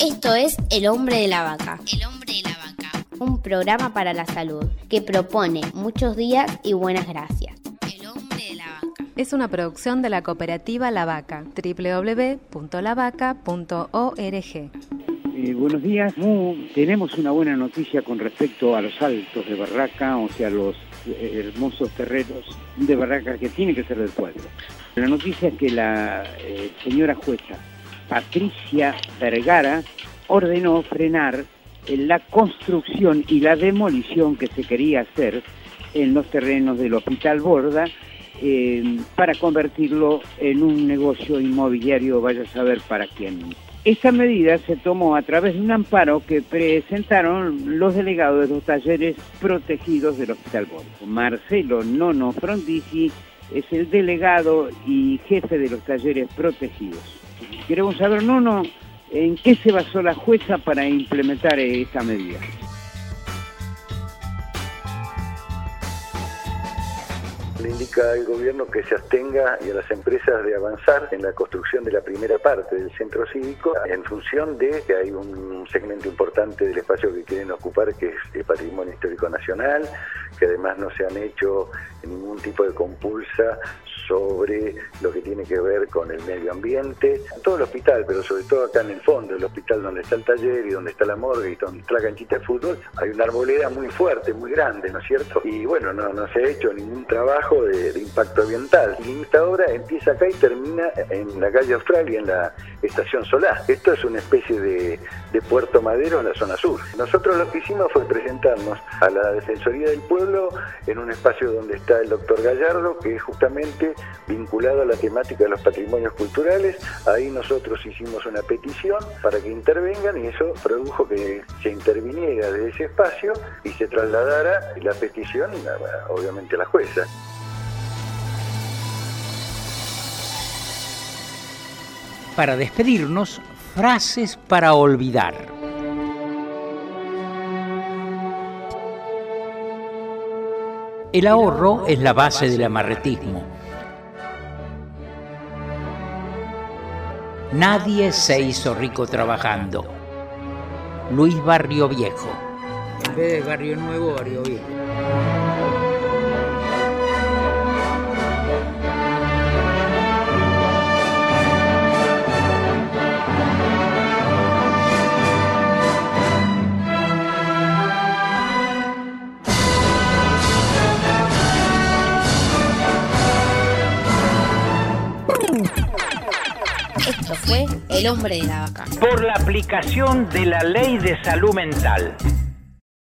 Esto es El hombre de la vaca. El hombre de la vaca. Un programa para la salud que propone muchos días y buenas gracias. El hombre de la vaca. Es una producción de la cooperativa La Vaca, www.lavaca.org. Eh, buenos días. tenemos una buena noticia con respecto a los altos de Barraca, o sea, los eh, hermosos terrenos de Barraca que tienen que ser del pueblo. La noticia es que la eh, señora jueza Patricia Vergara ordenó frenar la construcción y la demolición que se quería hacer en los terrenos del Hospital Borda para convertirlo en un negocio inmobiliario, vaya a saber para quién. Esta medida se tomó a través de un amparo que presentaron los delegados de los talleres protegidos del Hospital Borda. Marcelo Nono Frondizi es el delegado y jefe de los talleres protegidos. Queremos saber, no, no, ¿en qué se basó la jueza para implementar esta medida? Le indica al gobierno que se abstenga y a las empresas de avanzar en la construcción de la primera parte del centro cívico en función de que hay un segmento importante del espacio que quieren ocupar que es el patrimonio histórico nacional, que además no se han hecho ningún tipo de compulsa sobre lo que tiene que ver con el medio ambiente, todo el hospital, pero sobre todo acá en el fondo, el hospital donde está el taller y donde está la morgue y donde está la canchita de fútbol, hay una arboleda muy fuerte, muy grande, ¿no es cierto? Y bueno, no, no se ha hecho ningún trabajo de, impacto ambiental. Y esta obra empieza acá y termina en la calle Australia, en la estación solar. Esto es una especie de, de puerto madero en la zona sur. Nosotros lo que hicimos fue presentarnos a la Defensoría del Pueblo en un espacio donde está el doctor Gallardo, que es justamente vinculado a la temática de los patrimonios culturales. Ahí nosotros hicimos una petición para que intervengan y eso produjo que se interviniera de ese espacio y se trasladara la petición, obviamente, a la jueza. Para despedirnos, frases para olvidar. El ahorro es la base del amarretismo Nadie se hizo rico trabajando. Luis Barrio Viejo. En vez de Barrio Nuevo, Barrio Viejo. Fue El hombre de la vaca. Por la aplicación de la ley de salud mental.